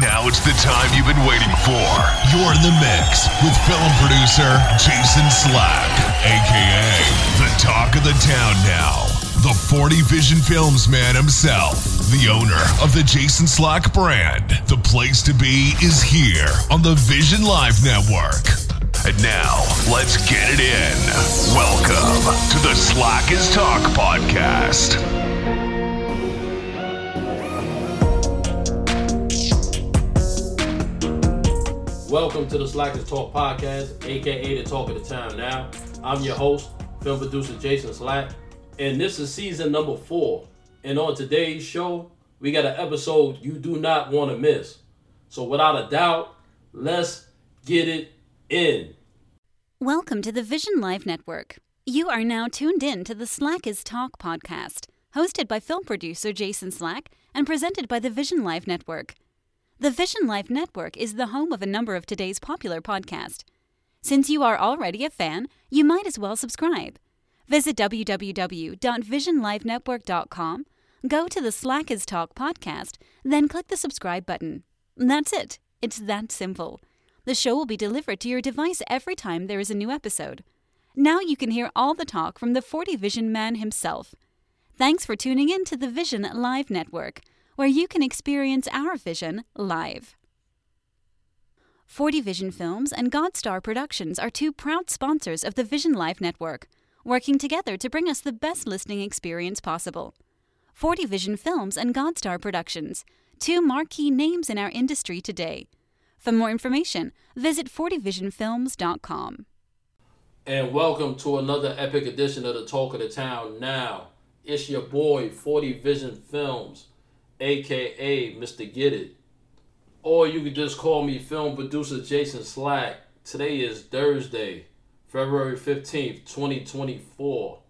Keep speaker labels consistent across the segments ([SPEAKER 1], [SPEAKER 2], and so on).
[SPEAKER 1] Now it's the time you've been waiting for. You're in the mix with film producer Jason Slack, aka the talk of the town now. The 40 Vision Films man himself, the owner of the Jason Slack brand. The place to be is here on the Vision Live Network. And now, let's get it in. Welcome to the Slack is Talk podcast.
[SPEAKER 2] Welcome to the Slackers Talk podcast, aka the Talk of the Town. Now, I'm your host, film producer Jason Slack, and this is season number four. And on today's show, we got an episode you do not want to miss. So, without a doubt, let's get it in.
[SPEAKER 3] Welcome to the Vision Live Network. You are now tuned in to the Slack is Talk podcast, hosted by film producer Jason Slack and presented by the Vision Live Network. The Vision Live Network is the home of a number of today's popular podcasts. Since you are already a fan, you might as well subscribe. Visit www.visionlivenetwork.com, go to the Slack is Talk podcast, then click the subscribe button. That's it. It's that simple. The show will be delivered to your device every time there is a new episode. Now you can hear all the talk from the 40 Vision man himself. Thanks for tuning in to the Vision Live Network where you can experience our vision live. 40 Vision Films and Godstar Productions are two proud sponsors of the Vision Live Network, working together to bring us the best listening experience possible. 40 Vision Films and Godstar Productions, two marquee names in our industry today. For more information, visit 40visionfilms.com.
[SPEAKER 2] And welcome to another epic edition of the Talk of the Town. Now, it's your boy, 40 Vision Films aka Mr. Get It. Or you could just call me film producer Jason Slack. Today is Thursday, February 15th, 2024.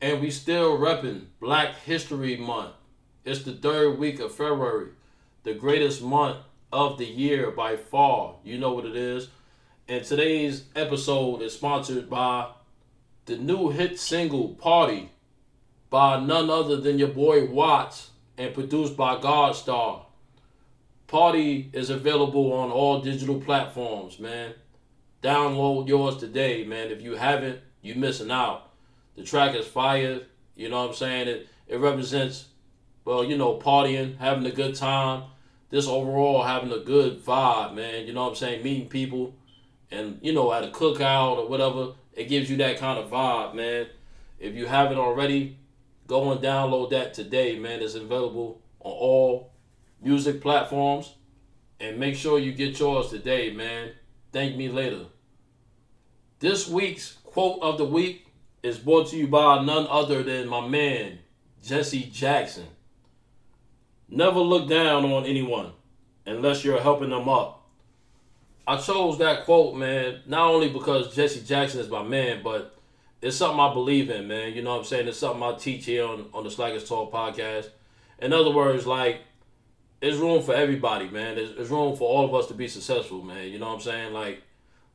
[SPEAKER 2] And we still repping Black History Month. It's the third week of February, the greatest month of the year by far. You know what it is. And today's episode is sponsored by the new hit single Party by none other than your boy Watts and produced by Godstar. Party is available on all digital platforms, man. Download yours today, man. If you haven't, you're missing out. The track is fire. You know what I'm saying? It it represents, well, you know, partying, having a good time. This overall having a good vibe, man. You know what I'm saying? Meeting people, and you know, at a cookout or whatever, it gives you that kind of vibe, man. If you haven't already, Go and download that today, man. It's available on all music platforms. And make sure you get yours today, man. Thank me later. This week's quote of the week is brought to you by none other than my man, Jesse Jackson. Never look down on anyone unless you're helping them up. I chose that quote, man, not only because Jesse Jackson is my man, but it's something I believe in, man. You know what I'm saying? It's something I teach here on, on the Slackers Talk podcast. In other words, like, there's room for everybody, man. There's, there's room for all of us to be successful, man. You know what I'm saying? Like,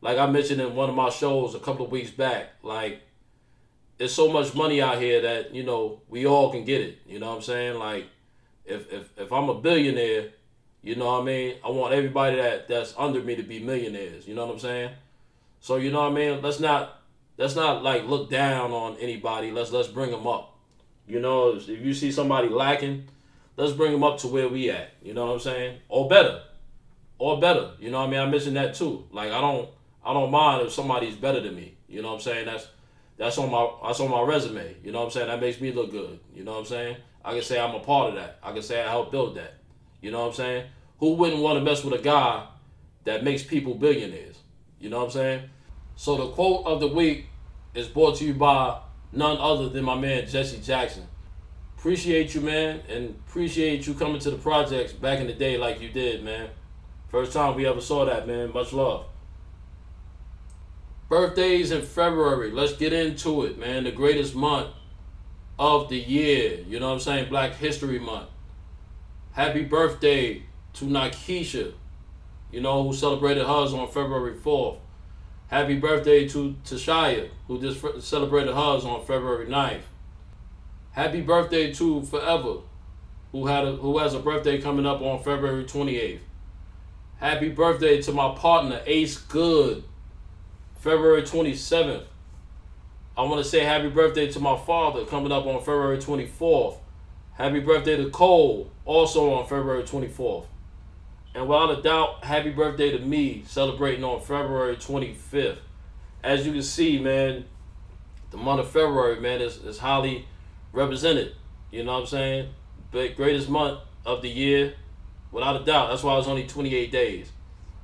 [SPEAKER 2] like I mentioned in one of my shows a couple of weeks back, like, there's so much money out here that, you know, we all can get it. You know what I'm saying? Like, if, if, if I'm a billionaire, you know what I mean? I want everybody that, that's under me to be millionaires. You know what I'm saying? So, you know what I mean? Let's not let's not like look down on anybody. Let's let's bring them up. You know, if you see somebody lacking, let's bring them up to where we at. You know what I'm saying? Or better, or better. You know what I mean? I mentioned that too. Like I don't I don't mind if somebody's better than me. You know what I'm saying? That's that's on my that's on my resume. You know what I'm saying? That makes me look good. You know what I'm saying? I can say I'm a part of that. I can say I helped build that. You know what I'm saying? Who wouldn't want to mess with a guy that makes people billionaires? You know what I'm saying? So the quote of the week is brought to you by none other than my man Jesse Jackson. Appreciate you, man, and appreciate you coming to the projects back in the day like you did, man. First time we ever saw that, man. Much love. Birthdays in February. Let's get into it, man. The greatest month of the year. You know what I'm saying? Black History Month. Happy birthday to Nakisha, you know, who celebrated hers on February 4th. Happy birthday to Tashaya, who just celebrated hers on February 9th. Happy birthday to Forever, who had a, who has a birthday coming up on February 28th. Happy birthday to my partner, Ace Good, February 27th. I want to say happy birthday to my father, coming up on February 24th. Happy birthday to Cole, also on February 24th. And without a doubt, happy birthday to me, celebrating on February 25th. As you can see, man, the month of February, man, is, is highly represented. You know what I'm saying? But greatest month of the year, without a doubt. That's why it's only 28 days.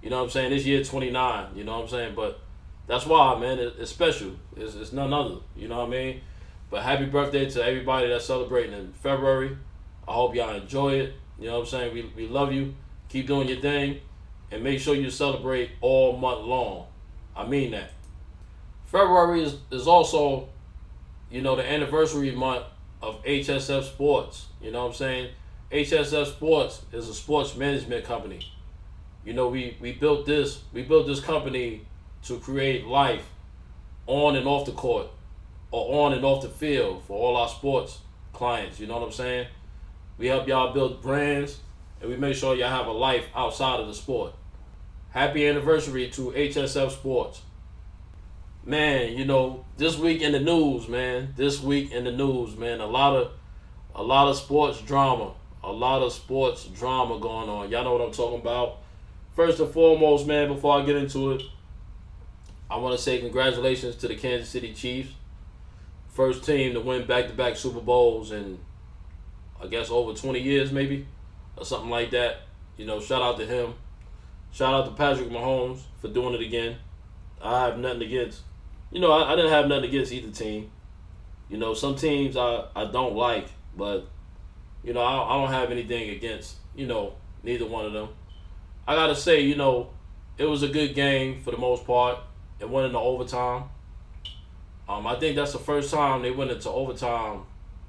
[SPEAKER 2] You know what I'm saying? This year 29. You know what I'm saying? But that's why, man, it, it's special. It's, it's none other. You know what I mean? But happy birthday to everybody that's celebrating in February. I hope y'all enjoy it. You know what I'm saying? We, we love you. Keep doing your thing. And make sure you celebrate all month long. I mean that. February is, is also, you know, the anniversary month of HSF Sports. You know what I'm saying? HSF Sports is a sports management company. You know, we, we built this we built this company to create life on and off the court or on and off the field for all our sports clients. You know what I'm saying? We help y'all build brands and we make sure y'all have a life outside of the sport. Happy anniversary to HSF Sports. Man, you know, this week in the news, man. This week in the news, man. A lot of a lot of sports drama. A lot of sports drama going on. Y'all know what I'm talking about. First and foremost, man, before I get into it, I want to say congratulations to the Kansas City Chiefs. First team to win back to back Super Bowls in, I guess, over 20 years, maybe, or something like that. You know, shout out to him. Shout out to Patrick Mahomes for doing it again. I have nothing against, you know, I, I didn't have nothing against either team. You know, some teams I, I don't like, but, you know, I, I don't have anything against, you know, neither one of them. I got to say, you know, it was a good game for the most part. It went into overtime. Um, I think that's the first time they went into overtime,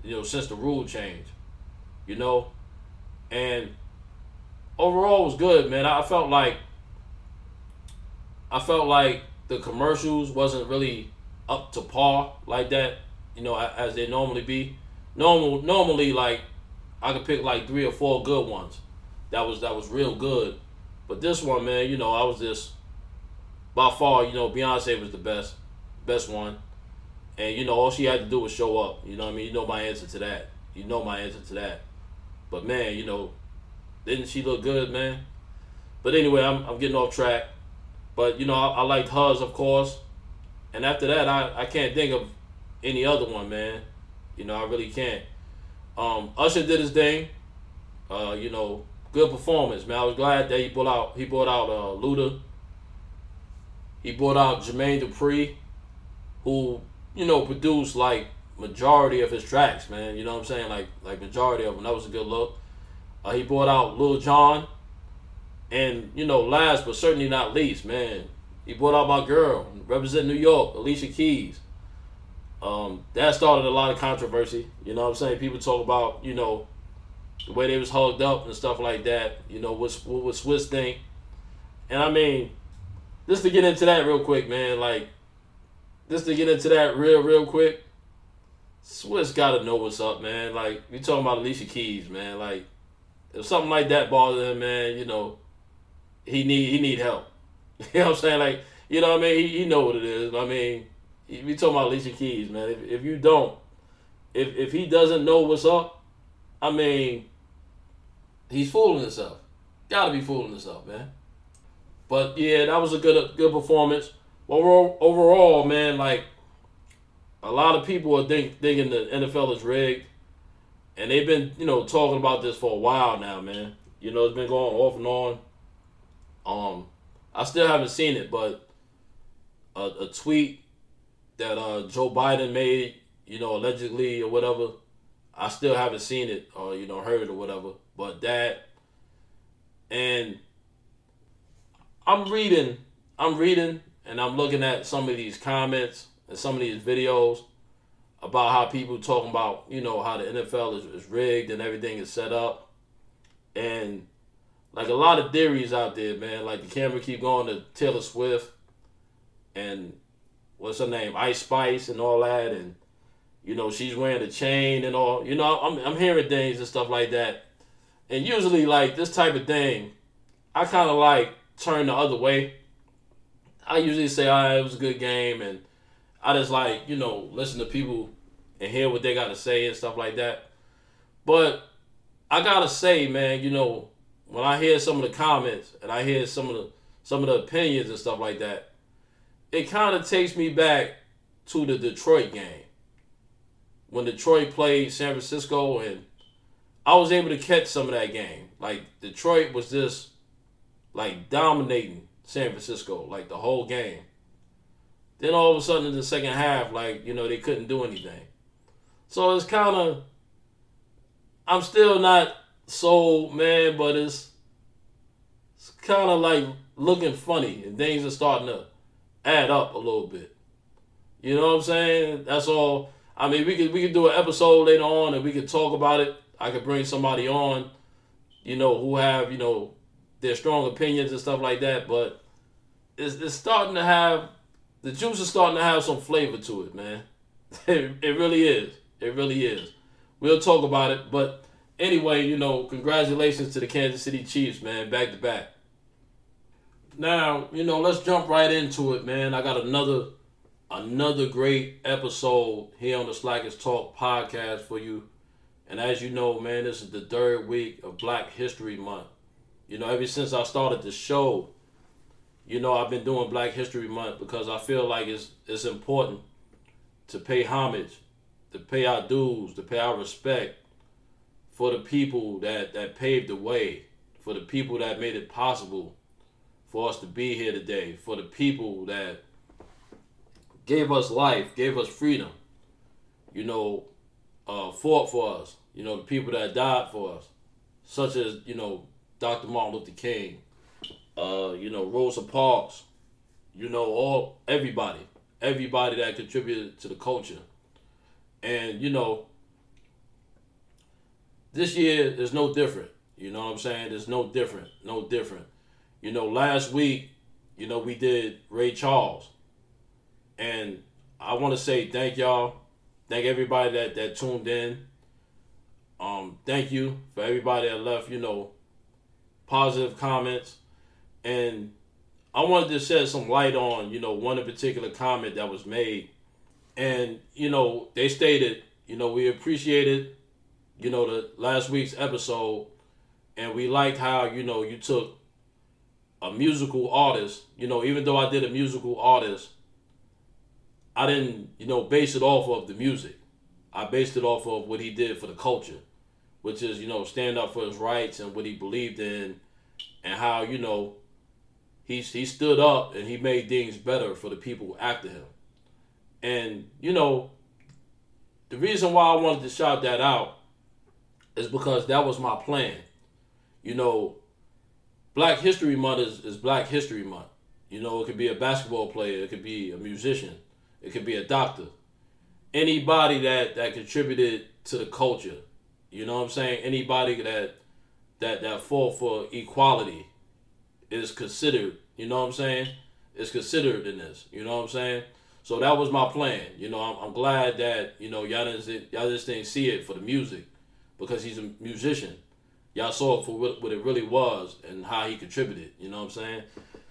[SPEAKER 2] you know, since the rule change. You know, and overall was good, man. I felt like I felt like the commercials wasn't really up to par like that, you know, as they normally be. Normal, normally like I could pick like three or four good ones. That was that was real good. But this one, man, you know, I was just by far, you know, Beyonce was the best, best one. And you know, all she had to do was show up. You know what I mean? You know my answer to that. You know my answer to that. But man, you know, didn't she look good, man? But anyway, I'm, I'm getting off track. But you know, I, I liked hers, of course. And after that, I, I can't think of any other one, man. You know, I really can't. Um, Usher did his thing. Uh, you know, good performance, man. I was glad that he brought out he brought out uh, Luda. He brought out Jermaine Dupri, who you know produced like majority of his tracks, man. You know what I'm saying? Like like majority of them. That was a good look. Uh, he brought out Lil Jon, and you know, last but certainly not least, man, he brought out my girl, representing New York, Alicia Keys. Um, that started a lot of controversy. You know what I'm saying? People talk about, you know, the way they was hugged up and stuff like that. You know, what, what would Swizz think? And I mean, just to get into that real quick, man, like, just to get into that real, real quick, Swizz gotta know what's up, man. Like, we talking about Alicia Keys, man. Like, if something like that bothers him, man, you know, he need he need help. you know what I'm saying? Like, you know what I mean? He, he know what it is. I mean, we talking about Alicia Keys, man. If, if you don't, if if he doesn't know what's up, I mean, he's fooling himself. Gotta be fooling himself, man. But yeah, that was a good good performance. Overall, overall, man, like a lot of people are think, thinking the NFL is rigged, and they've been you know talking about this for a while now, man. You know, it's been going off and on. Um, I still haven't seen it, but a, a tweet that uh, Joe Biden made, you know, allegedly or whatever, I still haven't seen it or you know heard or whatever. But that, and I'm reading, I'm reading, and I'm looking at some of these comments and some of these videos about how people talking about, you know, how the NFL is, is rigged and everything is set up. And like a lot of theories out there, man. Like the camera keep going to Taylor Swift and what's her name, Ice Spice and all that, and you know she's wearing a chain and all. You know, I'm I'm hearing things and stuff like that, and usually like this type of thing, I kind of like turn the other way. I usually say, "All right, it was a good game," and I just like you know listen to people and hear what they got to say and stuff like that. But I gotta say, man, you know, when I hear some of the comments and I hear some of the some of the opinions and stuff like that, it kind of takes me back to the Detroit game when Detroit played San Francisco, and I was able to catch some of that game. Like Detroit was just like dominating San Francisco like the whole game. Then all of a sudden in the second half, like you know they couldn't do anything. So it's kind of I'm still not sold, man, but it's it's kind of like looking funny and things are starting to add up a little bit. You know what I'm saying? That's all. I mean, we could we could do an episode later on and we could talk about it. I could bring somebody on, you know, who have you know their strong opinions and stuff like that. But it's it's starting to have the juice is starting to have some flavor to it, man. It, really is. It really is. We'll talk about it, but anyway, you know, congratulations to the Kansas City Chiefs, man, back to back. Now, you know, let's jump right into it, man. I got another another great episode here on the Slackers Talk podcast for you. And as you know, man, this is the third week of Black History Month. You know, ever since I started the show, you know, I've been doing Black History Month because I feel like it's it's important to pay homage, to pay our dues, to pay our respect for the people that, that paved the way, for the people that made it possible for us to be here today, for the people that gave us life, gave us freedom, you know, uh, fought for us, you know, the people that died for us, such as, you know, Dr. Martin Luther King, uh, you know, Rosa Parks, you know, all everybody, everybody that contributed to the culture. And, you know, this year is no different. You know what I'm saying? It's no different. No different. You know, last week, you know, we did Ray Charles. And I want to say thank y'all. Thank everybody that, that tuned in. Um, thank you for everybody that left, you know, positive comments. And I wanted to shed some light on, you know, one in particular comment that was made. And, you know, they stated, you know, we appreciated, you know, the last week's episode and we liked how, you know, you took a musical artist, you know, even though I did a musical artist, I didn't, you know, base it off of the music. I based it off of what he did for the culture, which is, you know, stand up for his rights and what he believed in and how, you know, he, he stood up and he made things better for the people after him. And, you know, the reason why I wanted to shout that out is because that was my plan. You know, Black History Month is, is Black History Month. You know, it could be a basketball player, it could be a musician, it could be a doctor. Anybody that, that contributed to the culture. You know what I'm saying? Anybody that that that fought for equality is considered, you know what I'm saying? Is considered in this. You know what I'm saying? So that was my plan. You know, I'm, I'm glad that, you know, y'all didn't y'all just didn't see it for the music because he's a musician y'all saw it for what, what it really was and how he contributed. You know what I'm saying?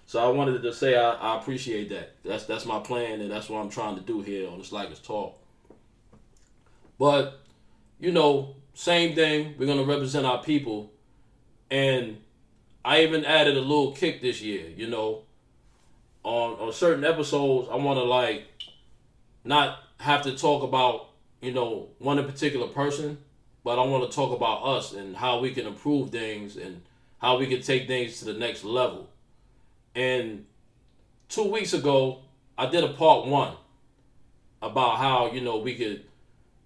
[SPEAKER 2] So I wanted to say I, I appreciate that. That's that's my plan and that's what I'm trying to do here on the Slackers Talk. But you know, same thing. We're gonna represent our people, and I even added a little kick this year. You know, on on certain episodes, I want to like not have to talk about you know one in particular person but I want to talk about us and how we can improve things and how we can take things to the next level. And two weeks ago, I did a part one about how, you know, we could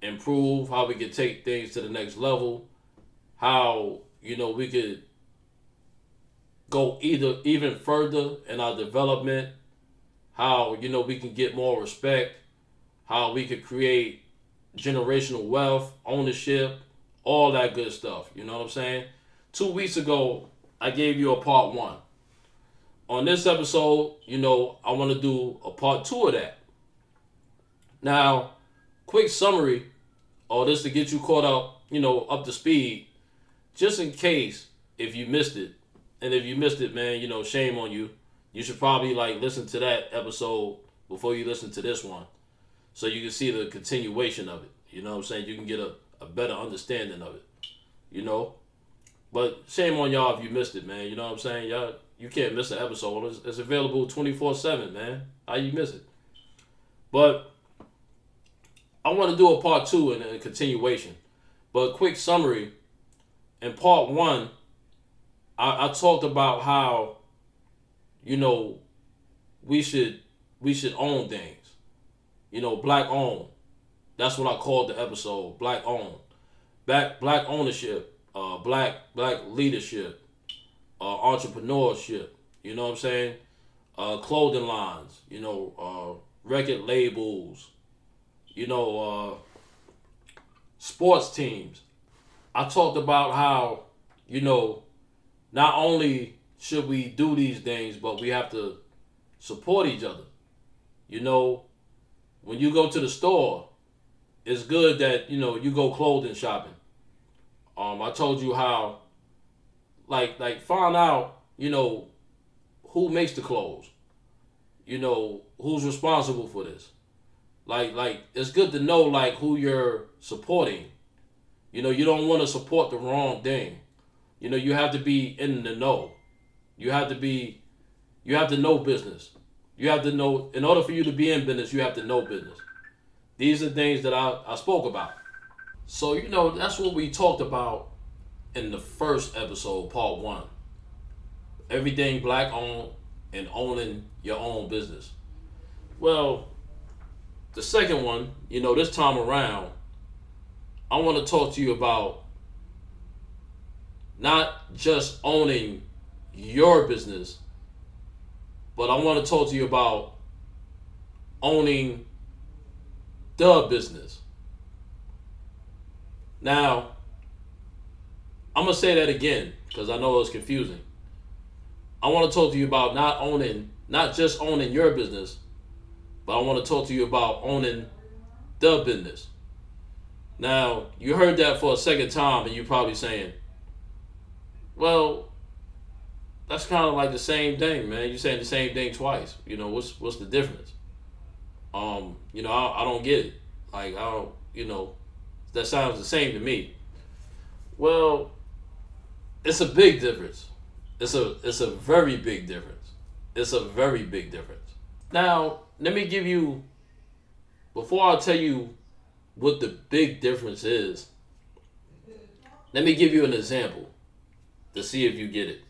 [SPEAKER 2] improve, how we could take things to the next level, how, you know, we could go either even further in our development, how, you know, we can get more respect, how we could create generational wealth, ownership, all that good stuff. You know what I'm saying? Two weeks ago, I gave you a part one. On this episode, you know, I want to do a part two of that. Now, quick summary, or this to get you caught up, you know, up to speed, just in case if you missed it. And if you missed it, man, you know, shame on you. You should probably like listen to that episode before you listen to this one, so you can see the continuation of it. You know what I'm saying? You can get a, a better understanding of it. You know, but shame on y'all if you missed it, man. You know what I'm saying? Y'all, you can't miss an episode. It's, it's available 24 seven, man. How you miss it? But I want to do a part two and a continuation. But quick summary. In part one, I, I talked about how, you know, we should we should own things. You know, black owned. That's what I called the episode. Black owned. Black black ownership. Uh, black black leadership. Uh, entrepreneurship. You know what I'm saying? Uh, clothing lines. You know, uh, record labels. You know, uh, sports teams. I talked about how, you know, not only should we do these things, but we have to support each other. You know, when you go to the store, it's good that, you know, you go clothing shopping. Um, I told you how like like find out, you know, who makes the clothes. You know, who's responsible for this. Like like it's good to know like who you're supporting. You know, you don't want to support the wrong thing. You know, you have to be in the know. You have to be you have to know business. You have to know in order for you to be in business, you have to know business. These are things that I, I spoke about. So, you know, that's what we talked about in the first episode, part one. Everything black owned and owning your own business. Well, the second one, you know, this time around, I want to talk to you about not just owning your business, but I want to talk to you about owning the business. Now, I'm going to say that again because I know it's confusing. I want to talk to you about not owning, not just owning your business, but I want to talk to you about owning the business. Now, you heard that for a second time, and you're probably saying, well, that's kind of like the same thing, man. You're saying the same thing twice. You know, what's what's the difference? Um, you know, I, I don't get it. Like, I don't, you know, that sounds the same to me. Well, it's a big difference. It's a it's a very big difference. It's a very big difference. Now, let me give you before I tell you what the big difference is. Let me give you an example to see if you get it.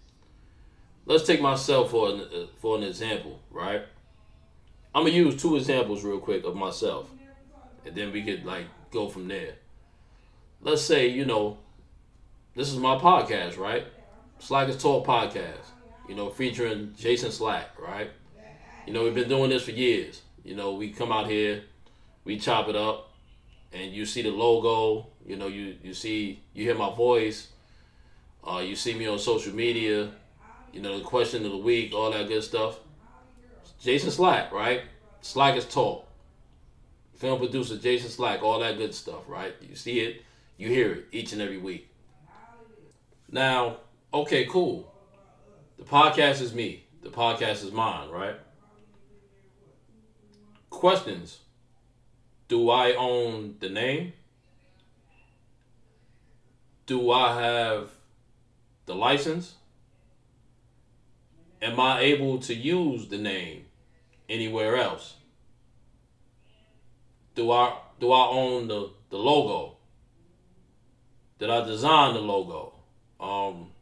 [SPEAKER 2] Let's take myself for an, uh, for an example, right? I'm gonna use two examples real quick of myself, and then we could like go from there. Let's say you know, this is my podcast, right? Slack is Talk podcast, you know, featuring Jason Slack, right? You know, we've been doing this for years. You know, we come out here, we chop it up, and you see the logo. You know, you you see you hear my voice. Uh, you see me on social media. You know, the question of the week, all that good stuff. Jason Slack, right? Slack is Talk. Film producer Jason Slack, all that good stuff, right? You see it, you hear it each and every week. Now, okay, cool. The podcast is me. The podcast is mine, right? Questions. Do I own the name? Do I have the license? Am I able to use the name anywhere else? Do I do I own the, the logo? Did I design the logo? Um,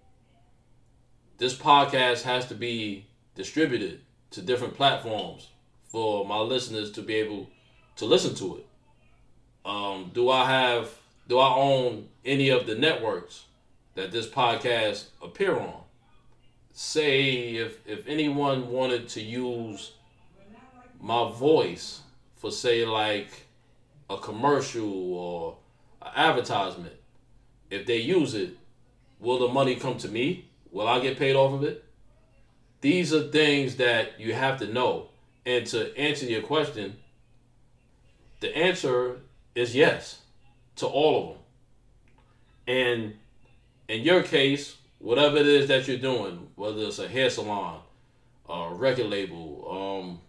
[SPEAKER 2] this podcast has to be distributed to different platforms for my listeners to be able to listen to it. Um, do I have do I own any of the networks that this podcast appear on? Say if if anyone wanted to use my voice for say like a commercial or an advertisement, if they use it, will the money come to me? Will I get paid off of it? These are things that you have to know. And to answer your question, the answer is yes to all of them. And in your case, whatever it is that you're doing, whether it's a hair salon, a record label,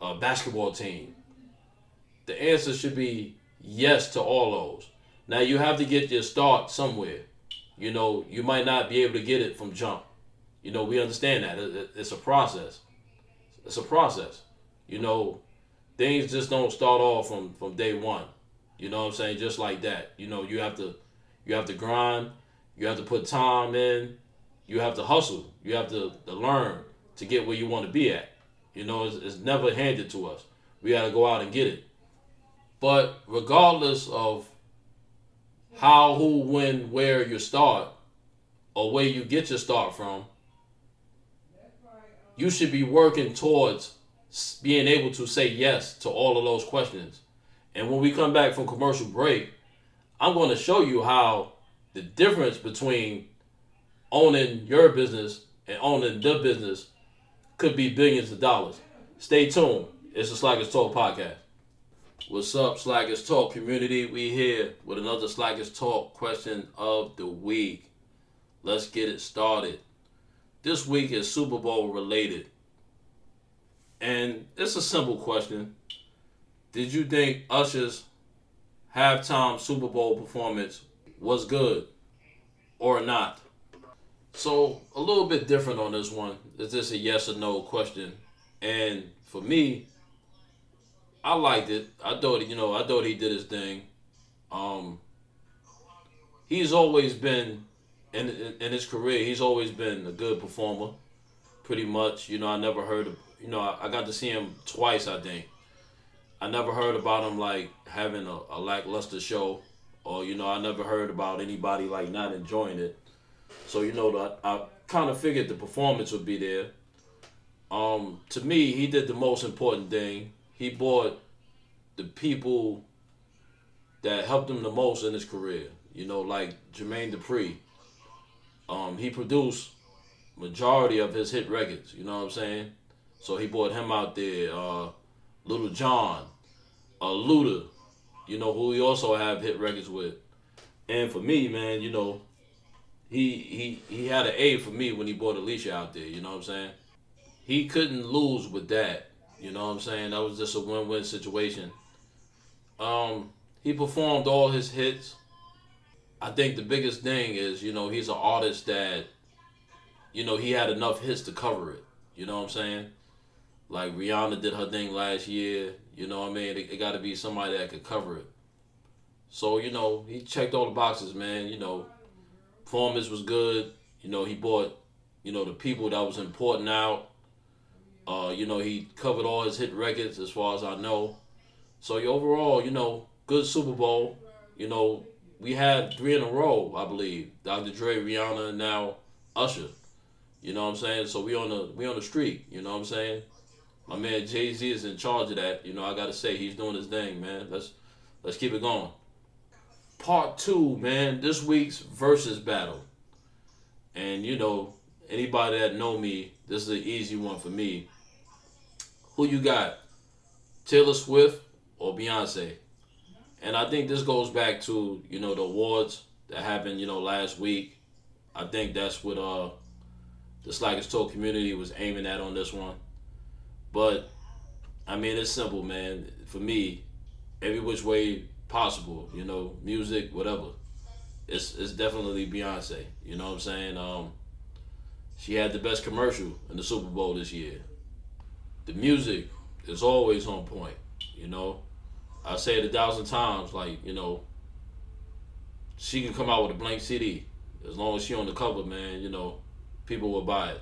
[SPEAKER 2] um, a basketball team, the answer should be yes to all those. Now you have to get your start somewhere. You know, you might not be able to get it from jump. You know, we understand that. It's a process. It's a process. You know, things just don't start off from from day one. You know what I'm saying? Just like that. You know, you have to you have to grind, you have to put time in, you have to hustle, you have to, to learn to get where you want to be at. You know, it's, it's never handed to us. We got to go out and get it. But regardless of how, who, when, where you start, or where you get your start from, you should be working towards being able to say yes to all of those questions. And when we come back from commercial break, I'm going to show you how the difference between owning your business and owning the business could be billions of dollars. Stay tuned. It's the Slackers Talk podcast. What's up, Slackers Talk community? We here with another Slackers Talk question of the week. Let's get it started. This week is Super Bowl related. And it's a simple question. Did you think Usher's halftime Super Bowl performance was good or not? So, a little bit different on this one. Is this a yes or no question? And for me, I liked it. I thought, you know, I thought he did his thing. Um, he's always been in, in, in his career, he's always been a good performer, pretty much. You know, I never heard of, you know, I, I got to see him twice, I think. I never heard about him like having a, a lackluster show, or you know, I never heard about anybody like not enjoying it. So you know, I, I kind of figured the performance would be there. Um, to me, he did the most important thing. He bought the people that helped him the most in his career. You know, like Jermaine Dupri. Um, he produced majority of his hit records. You know what I'm saying? So he brought him out there. Uh, Lil Jon, uh, Luda, you know who he also have hit records with. And for me, man, you know, he he he had an A for me when he brought Alicia out there. You know what I'm saying? He couldn't lose with that. You know what I'm saying? That was just a win-win situation. Um, he performed all his hits. I think the biggest thing is, you know, he's an artist that, you know, he had enough hits to cover it. You know what I'm saying? Like Rihanna did her thing last year. You know what I mean? It, it got to be somebody that could cover it. So you know, he checked all the boxes, man. You know, performance was good. You know, he bought, you know, the people that was important out. Uh, you know, he covered all his hit records as far as I know. So overall, you know, good Super Bowl. You know, we had three in a row, I believe. Dr. Dre, Rihanna, and now Usher. You know what I'm saying? So we on the we on the streak. You know what I'm saying? My man Jay Z is in charge of that. You know, I gotta say he's doing his thing, man. Let's let's keep it going. Part two, man. This week's versus battle, and you know anybody that know me, this is an easy one for me. Who you got? Taylor Swift or Beyonce? And I think this goes back to you know the awards that happened you know last week. I think that's what uh the Slackers Talk community was aiming at on this one. But I mean, it's simple, man. For me, every which way possible, you know, music, whatever. It's it's definitely Beyonce. You know what I'm saying? Um, she had the best commercial in the Super Bowl this year. The music is always on point. You know, I say it a thousand times. Like you know, she can come out with a blank CD as long as she on the cover, man. You know, people will buy it.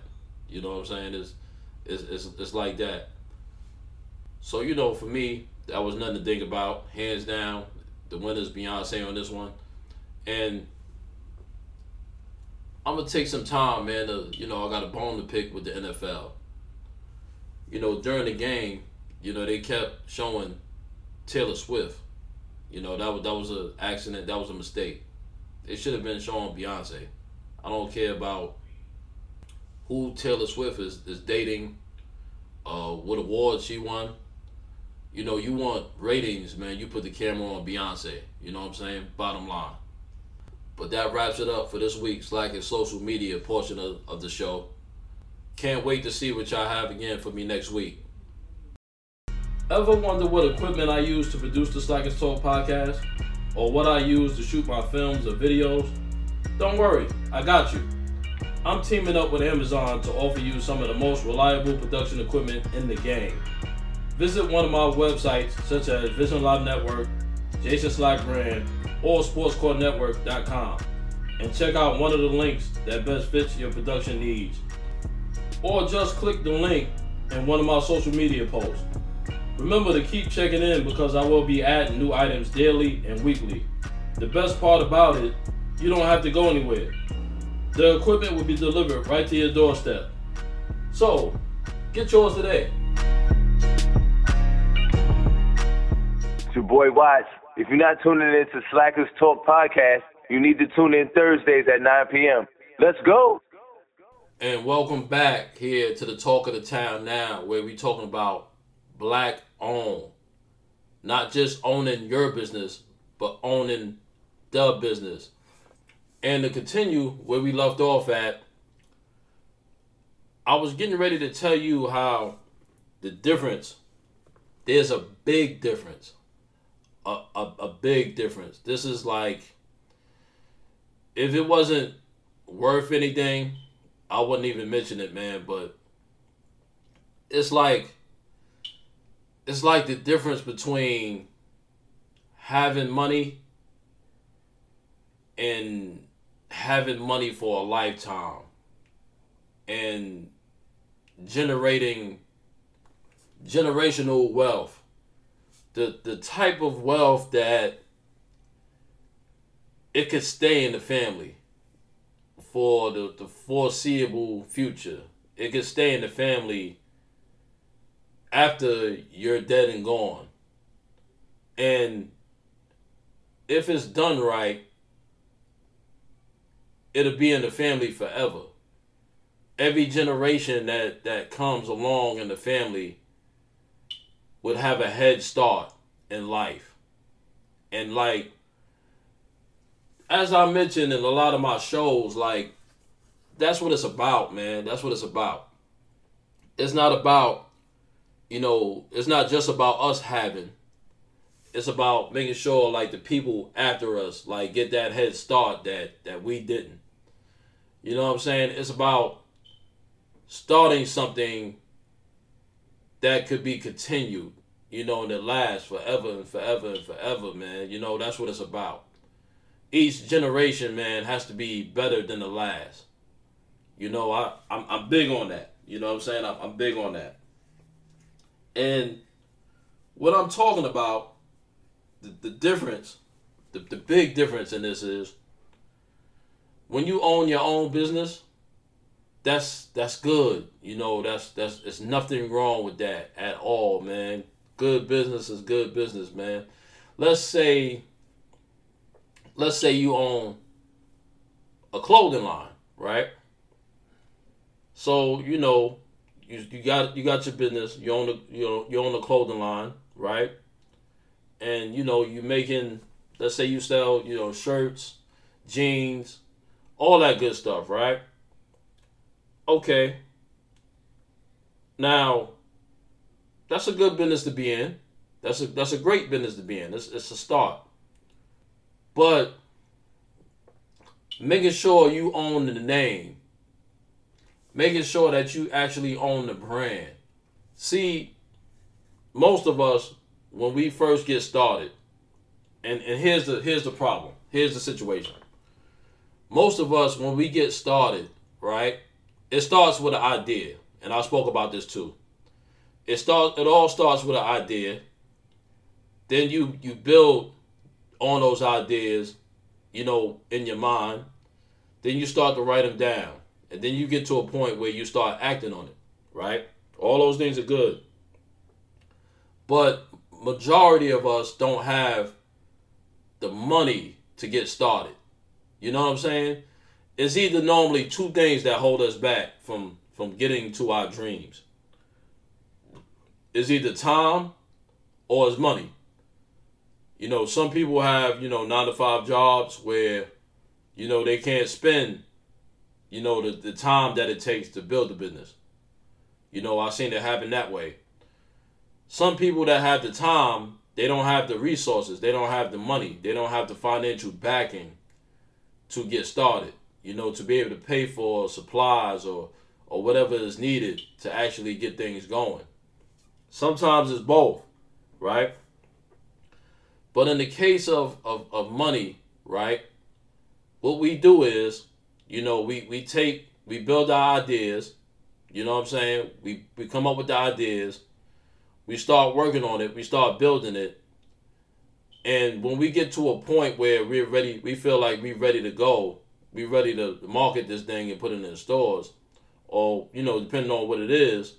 [SPEAKER 2] You know what I'm saying? It's it's, it's, it's like that. So, you know, for me, that was nothing to think about. Hands down, the winner's Beyonce on this one. And I'm going to take some time, man. To, you know, I got a bone to pick with the NFL. You know, during the game, you know, they kept showing Taylor Swift. You know, that was that was an accident. That was a mistake. It should have been showing Beyonce. I don't care about who Taylor Swift is, is dating, uh, what awards she won. You know, you want ratings, man. You put the camera on Beyonce. You know what I'm saying? Bottom line. But that wraps it up for this week's Slack and social media portion of, of the show. Can't wait to see what y'all have again for me next week. Ever wonder what equipment I use to produce the Slackers Talk podcast? Or what I use to shoot my films or videos? Don't worry, I got you. I'm teaming up with Amazon to offer you some of the most reliable production equipment in the game. Visit one of my websites such as Vision Live Network, Jason Slack Brand, or SportsCoreNetwork.com and check out one of the links that best fits your production needs. Or just click the link in one of my social media posts. Remember to keep checking in because I will be adding new items daily and weekly. The best part about it, you don't have to go anywhere. The equipment will be delivered right to your doorstep. So, get yours today.
[SPEAKER 4] It's your boy Watts. If you're not tuning in to Slackers Talk podcast, you need to tune in Thursdays at 9 p.m. Let's go.
[SPEAKER 2] And welcome back here to the Talk of the Town now, where we're talking about black owned. Not just owning your business, but owning the business. And to continue where we left off at, I was getting ready to tell you how the difference, there's a big difference. A, a, a big difference. This is like, if it wasn't worth anything, I wouldn't even mention it, man. But it's like it's like the difference between having money and having money for a lifetime and generating generational wealth the the type of wealth that it could stay in the family for the, the foreseeable future it could stay in the family after you're dead and gone. And if it's done right, it'll be in the family forever. Every generation that, that comes along in the family would have a head start in life. And like as I mentioned in a lot of my shows, like that's what it's about, man. That's what it's about. It's not about you know, it's not just about us having. It's about making sure like the people after us like get that head start that that we didn't. You know what I'm saying? It's about starting something that could be continued, you know, and it lasts forever and forever and forever, man. You know, that's what it's about. Each generation, man, has to be better than the last. You know, I I'm, I'm big on that. You know what I'm saying? I'm, I'm big on that. And what I'm talking about, the, the difference, the, the big difference in this is when you own your own business, that's that's good. You know, that's that's there's nothing wrong with that at all, man. Good business is good business, man. Let's say let's say you own a clothing line, right? So, you know, you, you got you got your business. You own the you know you own the clothing line, right? And you know you're making let's say you sell you know shirts, jeans, all that good stuff, right? Okay. Now, that's a good business to be in. That's a that's a great business to be in. It's it's a start. But making sure you own the name making sure that you actually own the brand. See, most of us when we first get started, and, and here's the here's the problem. Here's the situation. Most of us when we get started, right? It starts with an idea, and I spoke about this too. It starts. it all starts with an idea. Then you you build on those ideas, you know, in your mind. Then you start to write them down and then you get to a point where you start acting on it, right? All those things are good. But majority of us don't have the money to get started. You know what I'm saying? It's either normally two things that hold us back from from getting to our dreams. It's either time or it's money. You know, some people have, you know, 9 to 5 jobs where you know, they can't spend, you know, the, the time that it takes to build a business. You know, I've seen it happen that way. Some people that have the time, they don't have the resources, they don't have the money, they don't have the financial backing to get started. You know, to be able to pay for supplies or or whatever is needed to actually get things going. Sometimes it's both, right? But in the case of, of, of money, right, what we do is, you know, we, we take, we build our ideas, you know what I'm saying? We, we come up with the ideas, we start working on it, we start building it. And when we get to a point where we're ready, we feel like we're ready to go, we're ready to market this thing and put it in stores, or, you know, depending on what it is,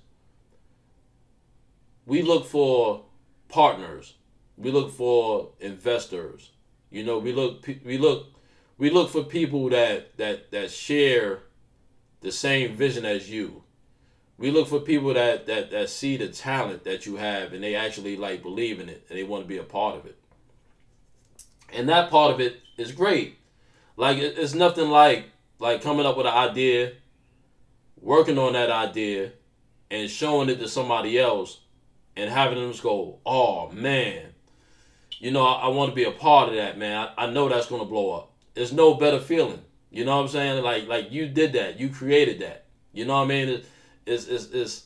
[SPEAKER 2] we look for partners we look for investors. You know, we look we look we look for people that that that share the same vision as you. We look for people that that that see the talent that you have and they actually like believe in it and they want to be a part of it. And that part of it is great. Like it's nothing like like coming up with an idea, working on that idea, and showing it to somebody else, and having them go, "Oh man, you know, I, I want to be a part of that, man. I, I know that's to blow up. There's no better feeling. You know what I'm saying? Like like you did that. You created that. You know what I mean? It, it's, it's, it's,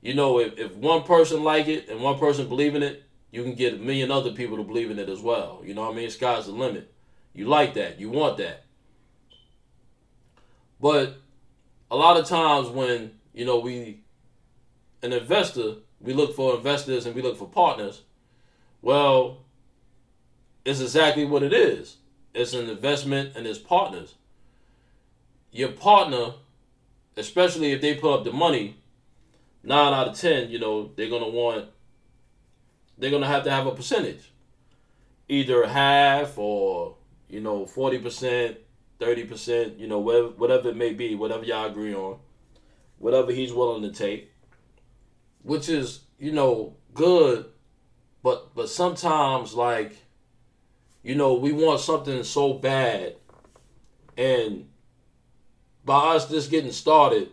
[SPEAKER 2] you know, if, if one person like it and one person believe in it, you can get a million other people to believe in it as well. You know what I mean? Sky's the limit. You like that. You want that. But a lot of times when, you know, we, an investor, we look for investors and we look for partners. Well, it's exactly what it is. It's an investment and it's partners. Your partner, especially if they put up the money, nine out of ten, you know, they're gonna want they're gonna have to have a percentage. Either half or, you know, forty percent, thirty percent, you know, whatever whatever it may be, whatever y'all agree on. Whatever he's willing to take. Which is, you know, good, but but sometimes like you know, we want something so bad. And by us just getting started,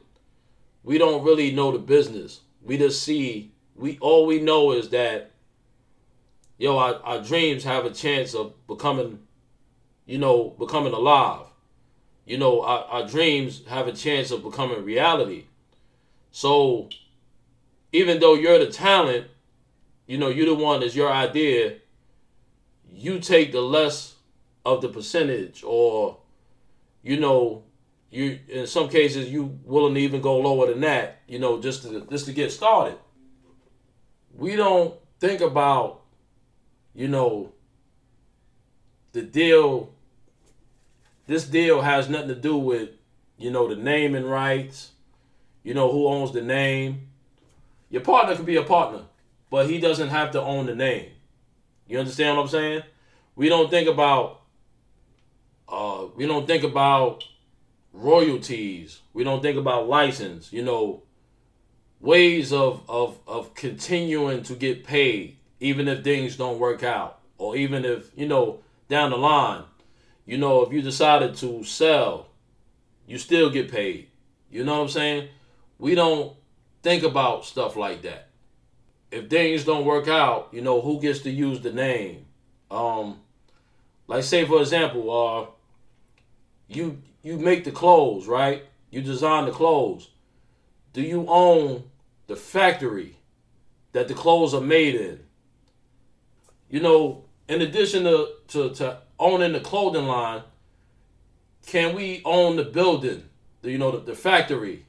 [SPEAKER 2] we don't really know the business. We just see we all we know is that yo, our, our dreams have a chance of becoming, you know, becoming alive. You know, our, our dreams have a chance of becoming reality. So even though you're the talent, you know, you're the one that's your idea, you take the less of the percentage or you know you in some cases you willing to even go lower than that you know just to just to get started we don't think about you know the deal this deal has nothing to do with you know the naming rights you know who owns the name your partner could be a partner but he doesn't have to own the name you understand what I'm saying? We don't think about uh, we don't think about royalties. We don't think about license. You know, ways of of of continuing to get paid, even if things don't work out, or even if you know down the line, you know, if you decided to sell, you still get paid. You know what I'm saying? We don't think about stuff like that if things don't work out, you know, who gets to use the name? Um, like say for example, uh, you you make the clothes, right? You design the clothes. Do you own the factory that the clothes are made in? You know, in addition to, to, to owning the clothing line, can we own the building, the, you know, the, the factory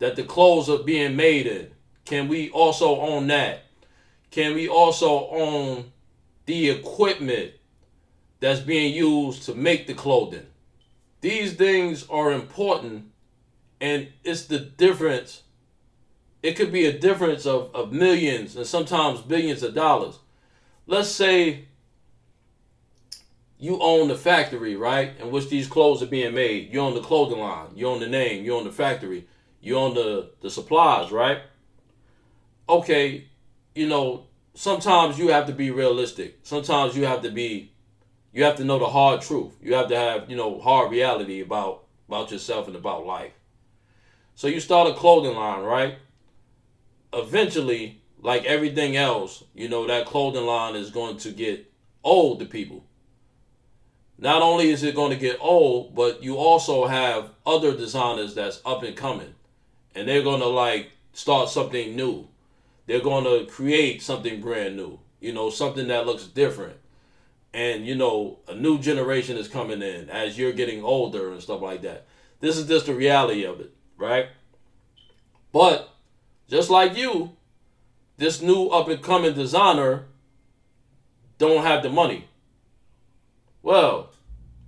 [SPEAKER 2] that the clothes are being made in? Can we also own that? Can we also own the equipment that's being used to make the clothing? These things are important, and it's the difference. It could be a difference of, of millions and sometimes billions of dollars. Let's say you own the factory, right, in which these clothes are being made. You own the clothing line, you own the name, you own the factory, you own the, the supplies, right? okay, you know, sometimes you have to be realistic. Sometimes you have to be you have to know the hard truth. You have to have, you know, hard reality about about yourself and about life. So you start a clothing line, right? Eventually, like everything else, you know, that clothing line is going to get old to people. Not only is it going to get old, but you also have other designers that's up and coming. And they're going to like start something new. They're going to create something brand new, you know, something that looks different. And, you know, a new generation is coming in as you're getting older and stuff like that. This is just the reality of it, right? But just like you, this new up and coming designer don't have the money. Well,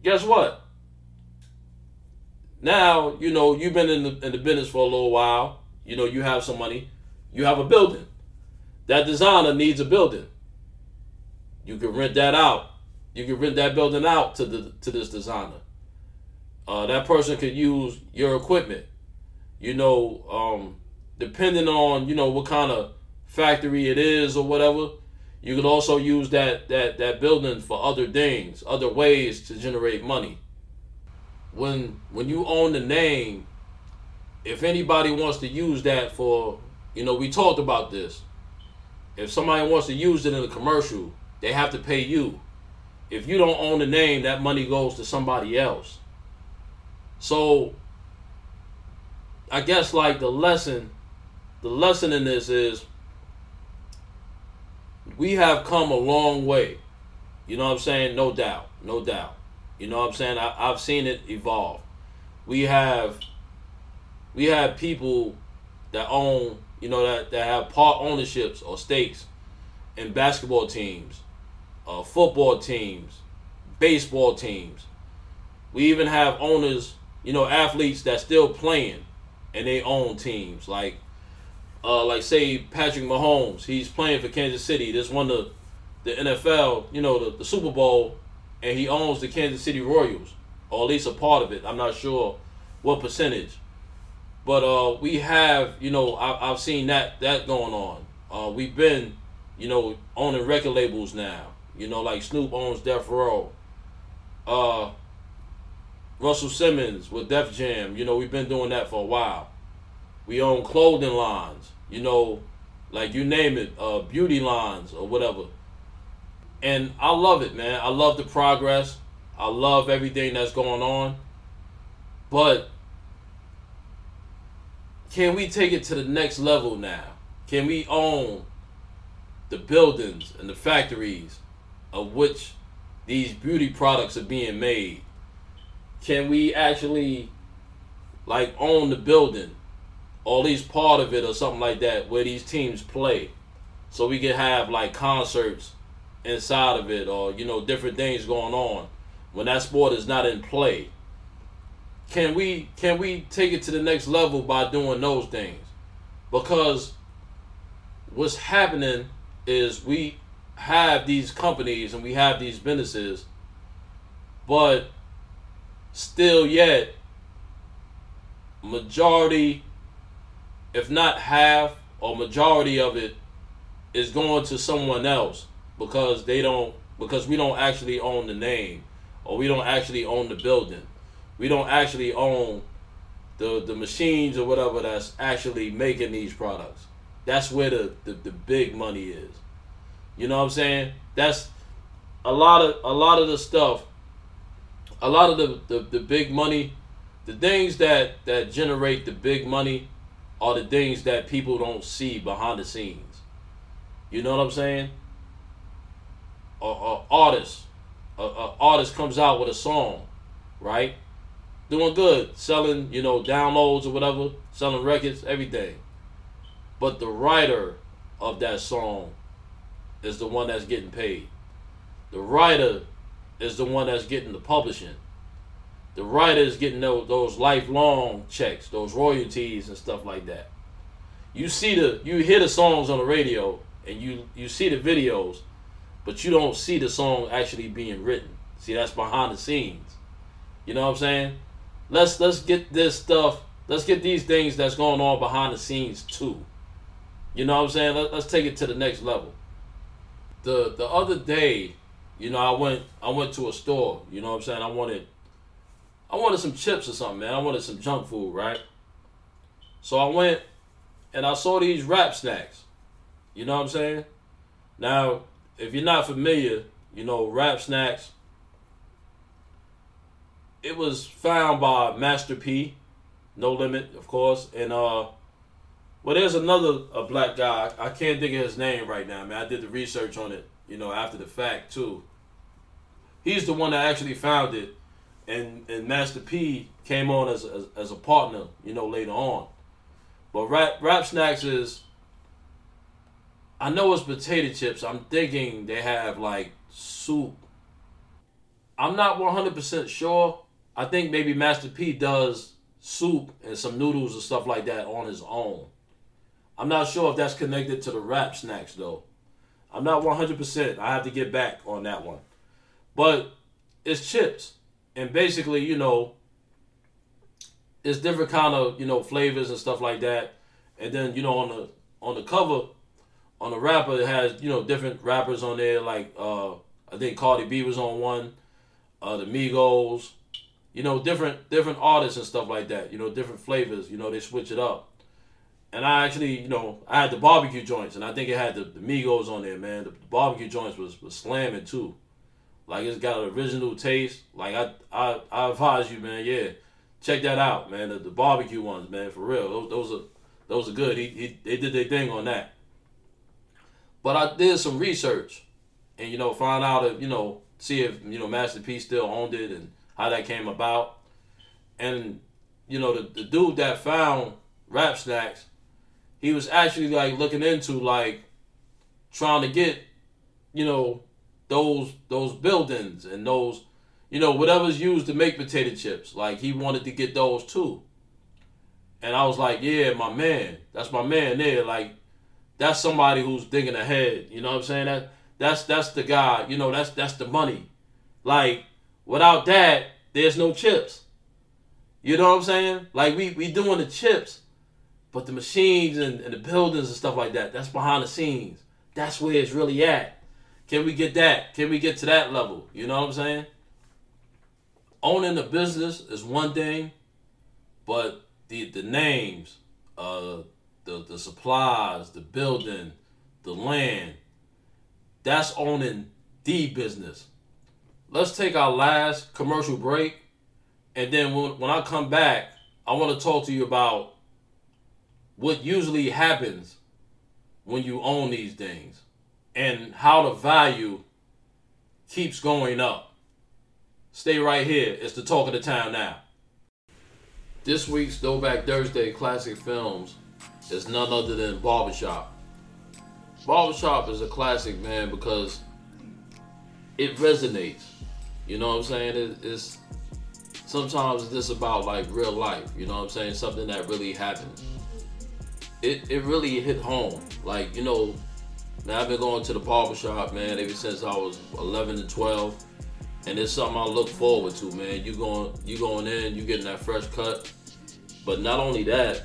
[SPEAKER 2] guess what? Now, you know, you've been in the, in the business for a little while. You know, you have some money. You have a building. That designer needs a building. You can rent that out. You can rent that building out to the to this designer. Uh, that person could use your equipment. You know, um, depending on you know what kind of factory it is or whatever, you could also use that that that building for other things, other ways to generate money. When when you own the name, if anybody wants to use that for, you know, we talked about this. If somebody wants to use it in a commercial, they have to pay you. If you don't own the name, that money goes to somebody else. So I guess like the lesson the lesson in this is we have come a long way. You know what I'm saying? No doubt. No doubt. You know what I'm saying? I, I've seen it evolve. We have we have people that own, you know, that, that have part ownerships or stakes in basketball teams, uh, football teams, baseball teams. We even have owners you know, athletes that still playing and they own teams. Like, uh, like say Patrick Mahomes, he's playing for Kansas City. This won the the NFL, you know, the, the Super Bowl, and he owns the Kansas City Royals, or at least a part of it. I'm not sure what percentage, but uh, we have, you know, I, I've seen that that going on. Uh, we've been, you know, owning record labels now. You know, like Snoop owns Death Row. Uh, Russell Simmons with Def Jam. You know, we've been doing that for a while. We own clothing lines. You know, like you name it, uh, beauty lines or whatever. And I love it, man. I love the progress. I love everything that's going on. But can we take it to the next level now? Can we own the buildings and the factories of which these beauty products are being made? can we actually like own the building or at least part of it or something like that where these teams play. So we can have like concerts inside of it or you know different things going on when that sport is not in play. Can we can we take it to the next level by doing those things? Because what's happening is we have these companies and we have these businesses but still yet majority if not half or majority of it is going to someone else because they don't because we don't actually own the name or we don't actually own the building. We don't actually own the the machines or whatever that's actually making these products. That's where the, the, the big money is. You know what i'm saying? That's a lot of a lot of the stuff a lot of the, the, the big money, the things that, that generate the big money are the things that people don't see behind the scenes. You know what I'm saying? A, a artist, a, a artist comes out with a song, right? Doing good, selling, you know, downloads or whatever, selling records, everything. But the writer of that song is the one that's getting paid. The writer is the one that's getting the publishing. The writer is getting those, those lifelong checks, those royalties and stuff like that. You see the you hear the songs on the radio and you you see the videos, but you don't see the song actually being written. See that's behind the scenes. You know what I'm saying? Let's let's get this stuff. Let's get these things that's going on behind the scenes too. You know what I'm saying? Let, let's take it to the next level. The the other day you know, I went I went to a store. You know what I'm saying? I wanted I wanted some chips or something, man. I wanted some junk food, right? So I went and I saw these Rap Snacks. You know what I'm saying? Now, if you're not familiar, you know, Rap Snacks it was found by Master P, No Limit, of course, and uh, well, there's another a black guy. I can't think of his name right now, man. I did the research on it, you know, after the fact too. He's the one that actually found it, and and Master P came on as as, as a partner, you know, later on. But rap rap snacks is. I know it's potato chips. I'm thinking they have like soup. I'm not 100% sure, I think maybe Master P does soup and some noodles and stuff like that on his own. I'm not sure if that's connected to the rap snacks though. I'm not 100%. I have to get back on that one. But it's chips. And basically, you know, it's different kind of, you know, flavors and stuff like that. And then, you know, on the on the cover, on the wrapper, it has, you know, different rappers on there. Like uh I think Cardi B was on one, uh the Migos, you know, different different artists and stuff like that. You know, different flavors. You know, they switch it up. And I actually, you know, I had the barbecue joints, and I think it had the, the Migos on there, man. The, the, barbecue joints was, was slamming too. Like it's got an original taste. Like I I, I advise you, man. Yeah, check that out, man. The, the barbecue ones, man, for real. Those, those are those are good. He, he they did their thing on that. But I did some research, and you know, find out if you know, see if you know Master P still owned it and how that came about. And, you know, the, the dude that found Rap Snacks, he was actually like looking into like trying to get, you know, those those buildings and those, you know, whatever's used to make potato chips. Like he wanted to get those too. And I was like, yeah, my man. That's my man there. Like, that's somebody who's thinking ahead. You know what I'm saying? That that's that's the guy. You know, that's that's the money. Like, Without that, there's no chips. You know what I'm saying? Like we we doing the chips, but the machines and, and the buildings and stuff like that, that's behind the scenes. That's where it's really at. Can we get that? Can we get to that level? You know what I'm saying? Owning the business is one thing, but the the names, uh, the the supplies, the building, the land, that's owning the business let's take our last commercial break. And then when, when I come back, I want to talk to you about what usually happens when you own these things and how the value keeps going up. Stay right here. It's the talk of the town now. This week's Throwback Thursday Classic Films is none other than Barbershop. Barbershop is a classic, man, because it resonates. You know what I'm saying? It, it's sometimes it's just about like real life. You know what I'm saying? Something that really happened. It it really hit home. Like you know, now I've been going to the barber shop, man, ever since I was 11 and 12, and it's something I look forward to, man. You going you going in, you getting that fresh cut, but not only that,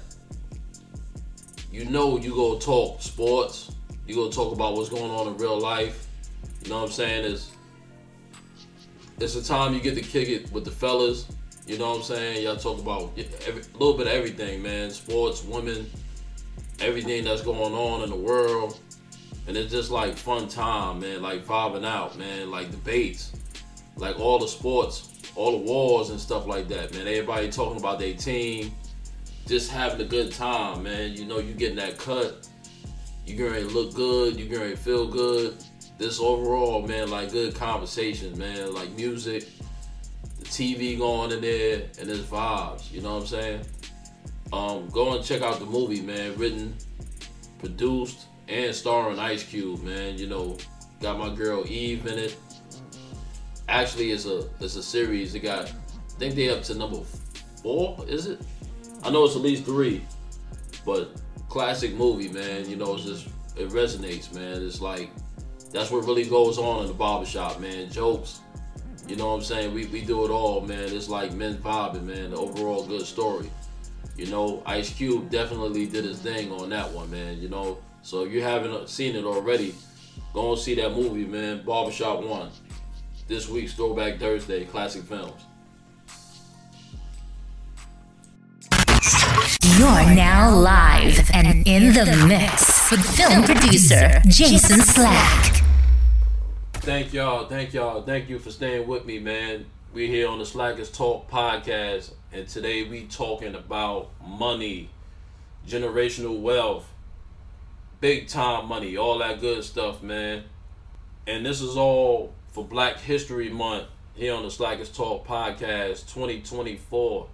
[SPEAKER 2] you know you go talk sports, you go talk about what's going on in real life. You know what I'm saying? Is it's a time you get to kick it with the fellas. You know what I'm saying? Y'all talk about every, a little bit of everything, man. Sports, women, everything that's going on in the world. And it's just like fun time, man. Like vibing out, man. Like debates, like all the sports, all the wars and stuff like that, man. Everybody talking about their team, just having a good time, man. You know, you getting that cut. You gonna look good. You gonna feel good this overall, man, like good conversations, man, like music, the TV going in there, and there's vibes. You know what I'm saying? Um, go and check out the movie, man. Written, produced, and starring Ice Cube, man. You know, got my girl Eve in it. Actually, it's a it's a series. It got, I think they up to number four. Is it? I know it's at least three, but classic movie, man. You know, it's just it resonates, man. It's like that's what really goes on in the barbershop, man. Jokes, you know what I'm saying? We, we do it all, man. It's like men vibing, man. The overall good story. You know, Ice Cube definitely did his thing on that one, man. You know, so if you haven't seen it already, go and see that movie, man. Barbershop One. this week's Throwback Thursday classic films.
[SPEAKER 5] You're now live and in the mix with film producer Jason Slack.
[SPEAKER 2] Thank y'all, thank y'all, thank you for staying with me, man. We're here on the Slackers Talk podcast, and today we talking about money, generational wealth, big time money, all that good stuff, man. And this is all for Black History Month here on the Slackers Talk podcast 2024.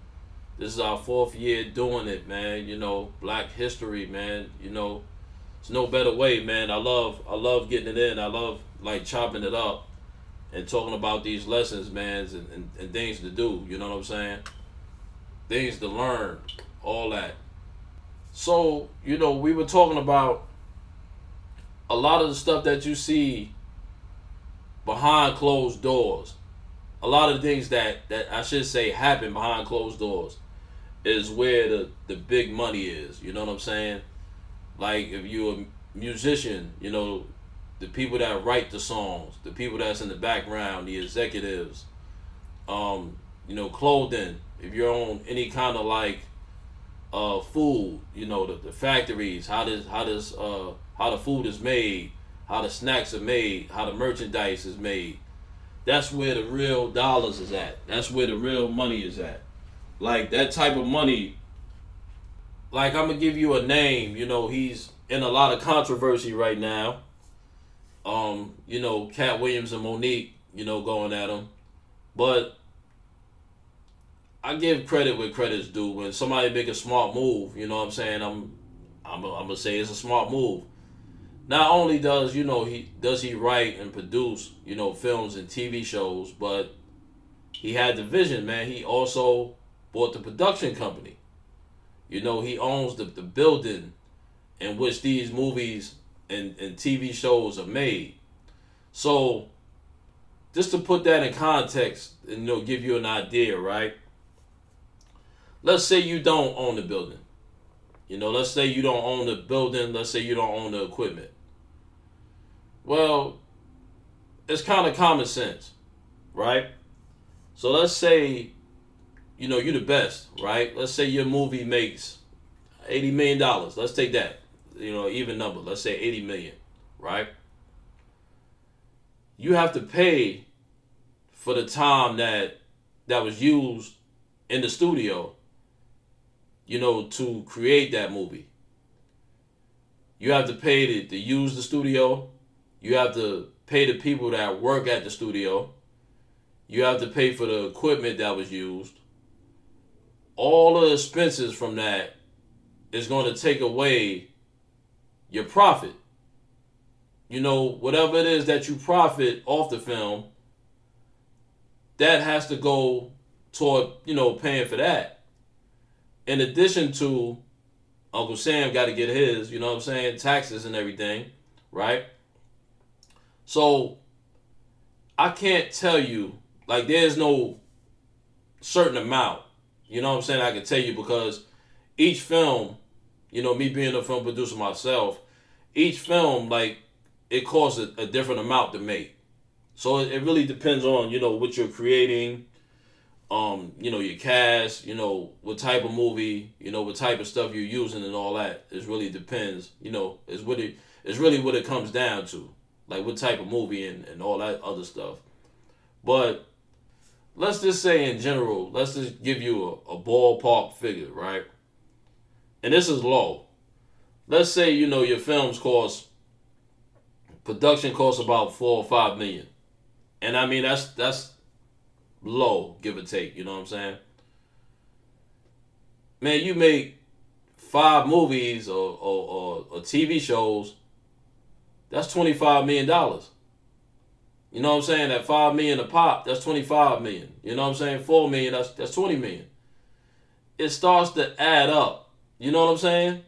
[SPEAKER 2] This is our fourth year doing it, man. You know, Black History, man. You know, it's no better way, man. I love, I love getting it in. I love like chopping it up and talking about these lessons, man, and, and, and things to do. You know what I'm saying? Things to learn, all that. So, you know, we were talking about a lot of the stuff that you see behind closed doors. A lot of things that, that I should say happen behind closed doors is where the, the big money is. You know what I'm saying? Like if you're a musician, you know, the people that write the songs, the people that's in the background, the executives, um, you know, clothing, if you're on any kind of like uh food, you know, the, the factories, how does how does uh how the food is made, how the snacks are made, how the merchandise is made. That's where the real dollars is at. That's where the real money is at. Like that type of money. Like I'm gonna give you a name. You know, he's in a lot of controversy right now. Um, you know, Katt Williams and Mo'Nique, you know, going at him. But I give credit where credit's due. When somebody make a smart move, you know what I'm saying? I'm I'm, gonna say it's a smart move. Not only does you know he does he write and produce you know films and TV shows, but he had the vision, man. He also bought the production company. You know, he owns the, the building in which these movies and, and TV shows are made. So, just to put that in context and you know, give you an idea, right? Let's say you don't own the building. You know, let's say you don't own the building. Let's say you don't own the equipment. Well, it's kind of common sense, right? So let's say, you know, you're the best, right? Let's say your movie makes $80 million. Let's take that you know, even number, let's say 80 million, right? You have to pay for the time that that was used in the studio, you know, to create that movie. You have to pay to, to use the studio. You have to pay the people that work at the studio. You have to pay for the equipment that was used. All the expenses from that is going to take away your profit. You know, whatever it is that you profit off the film, that has to go toward, you know, paying for that. In addition to Uncle Sam got to get his, you know what I'm saying, taxes and everything, right? So I can't tell you, like, there's no certain amount, you know what I'm saying, I can tell you because each film you know, me being a film producer myself, each film like it costs a, a different amount to make. So it, it, really depends on you know what you're creating, um, you know your cast, you know what type of movie, you know what type of stuff you're using and all that. It really depends. You know, it's what it it's really what it comes down to, like what type of movie and and all that other stuff. But let's just say in general, let's just give you a, a ballpark figure, right? and this is low. Let's say you know your films cost production costs about four or five million, and I mean that's that's low, give or take. You know what I'm saying? Man, you make five movies or or, or, or TV shows. That's twenty five million dollars. You know what I'm saying? That five million a pop, that's twenty five million. You know what I'm saying? Four million, that's that's twenty million. It starts to add up you know what I'm saying?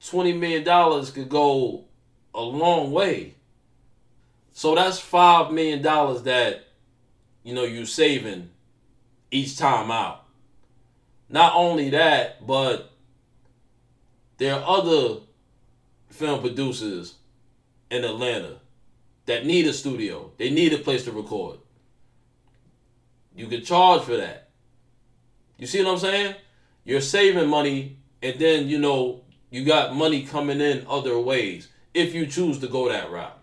[SPEAKER 2] $20 million could go a long way. So that's $5 million that, you know, you're saving each time out. Not only that, but there are other film producers in Atlanta that need a studio. They need a place to record. You can charge for that. You see what I'm saying? You're saving money and then, you know, you got money coming in other ways if you choose to go that route.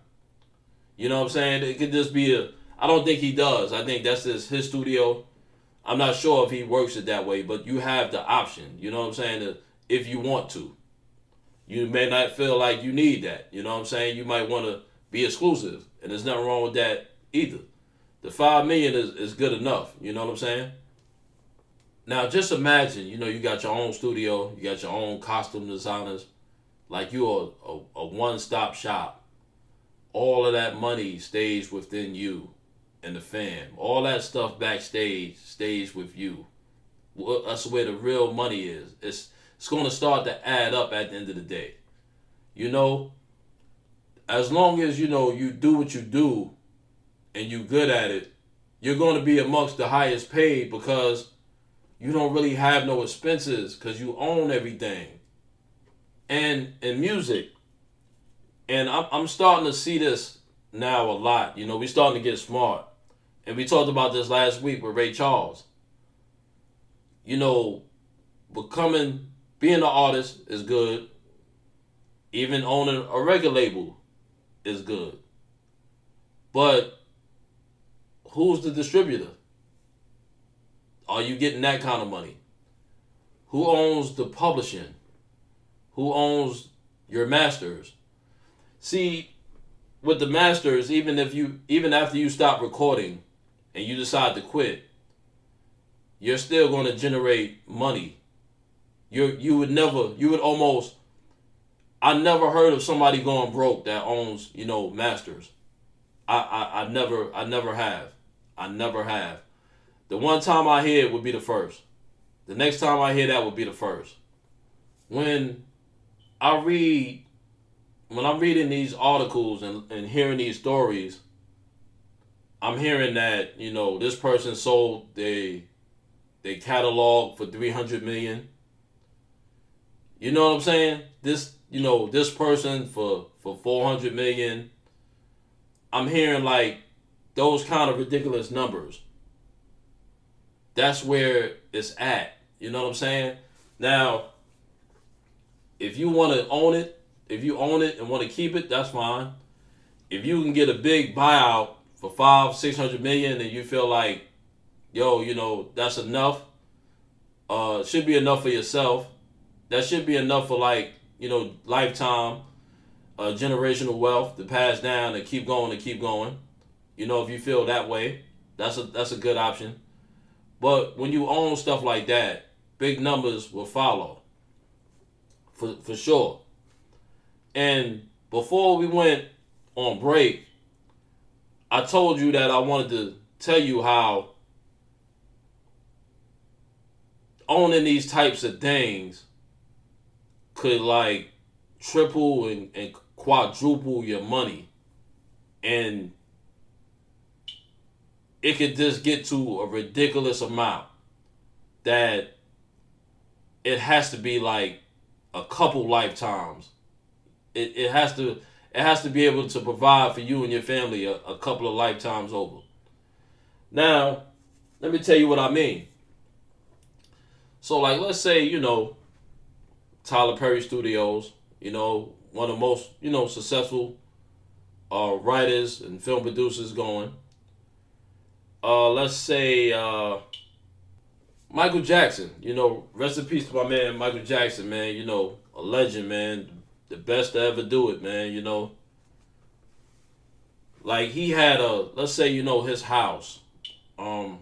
[SPEAKER 2] You know what I'm saying? It could just be a I don't think he does. I think that's his his studio. I'm not sure if he works it that way, but you have the option. You know what I'm saying? If you want to, you may not feel like you need that. You know what I'm saying? You might want to be exclusive, and there's nothing wrong with that either. The five million is, is good enough. You know what I'm saying? Now just imagine, you know, you got your own studio, you got your own costume designers, like you're a, a, a one-stop shop. All of that money stays within you and the fam. All that stuff backstage stays with you. That's where the real money is. It's it's going to start to add up at the end of the day. You know, as long as you know you do what you do and you good at it, you're going to be amongst the highest paid because you don't really have no expenses because you own everything. And in music, and I'm, I'm starting to see this now a lot. You know, we starting to get smart. And we talked about this last week with Ray Charles. You know, becoming, being an artist is good. Even owning a record label is good. But who's the distributor? Are you getting that kind of money? Who owns the publishing? Who owns your masters? See, with the masters, even if you even after you stop recording and you decide to quit, you're still going to generate money. You you would never you would almost I never heard of somebody going broke that owns, you know, masters. I, I, I never I never have. I never have. The one time I hear it would be the first. The next time I hear that would be the first. When I read, when I'm reading these articles and, and hearing these stories, I'm hearing that, you know, this person sold they they catalog for 300 million. You know what I'm saying? This, you know, this person for for 400 million. I'm hearing like those kind of ridiculous numbers that's where it's at. You know what I'm saying? Now, if you want to own it, if you own it and want to keep it, that's fine. If you can get a big buyout for five, six hundred million, and you feel like, yo, you know, that's enough. Uh, should be enough for yourself. That should be enough for like, you know, lifetime, uh, generational wealth to pass down and keep going and keep going. You know, if you feel that way, that's a that's a good option. But when you own stuff like that, big numbers will follow. For for sure. And before we went on break, I told you that I wanted to tell you how owning these types of things could like triple and, and quadruple your money. And it could just get to a ridiculous amount that it has to be like a couple lifetimes. It, it has to it has to be able to provide for you and your family a, a couple of lifetimes over. Now, let me tell you what I mean. So like let's say, you know, Tyler Perry Studios, you know, one of the most, you know, successful uh, writers and film producers going uh, let's say uh, Michael Jackson. You know, rest in peace to my man Michael Jackson, man. You know, a legend, man. The best to ever do it, man. You know, like he had a let's say you know his house. Um,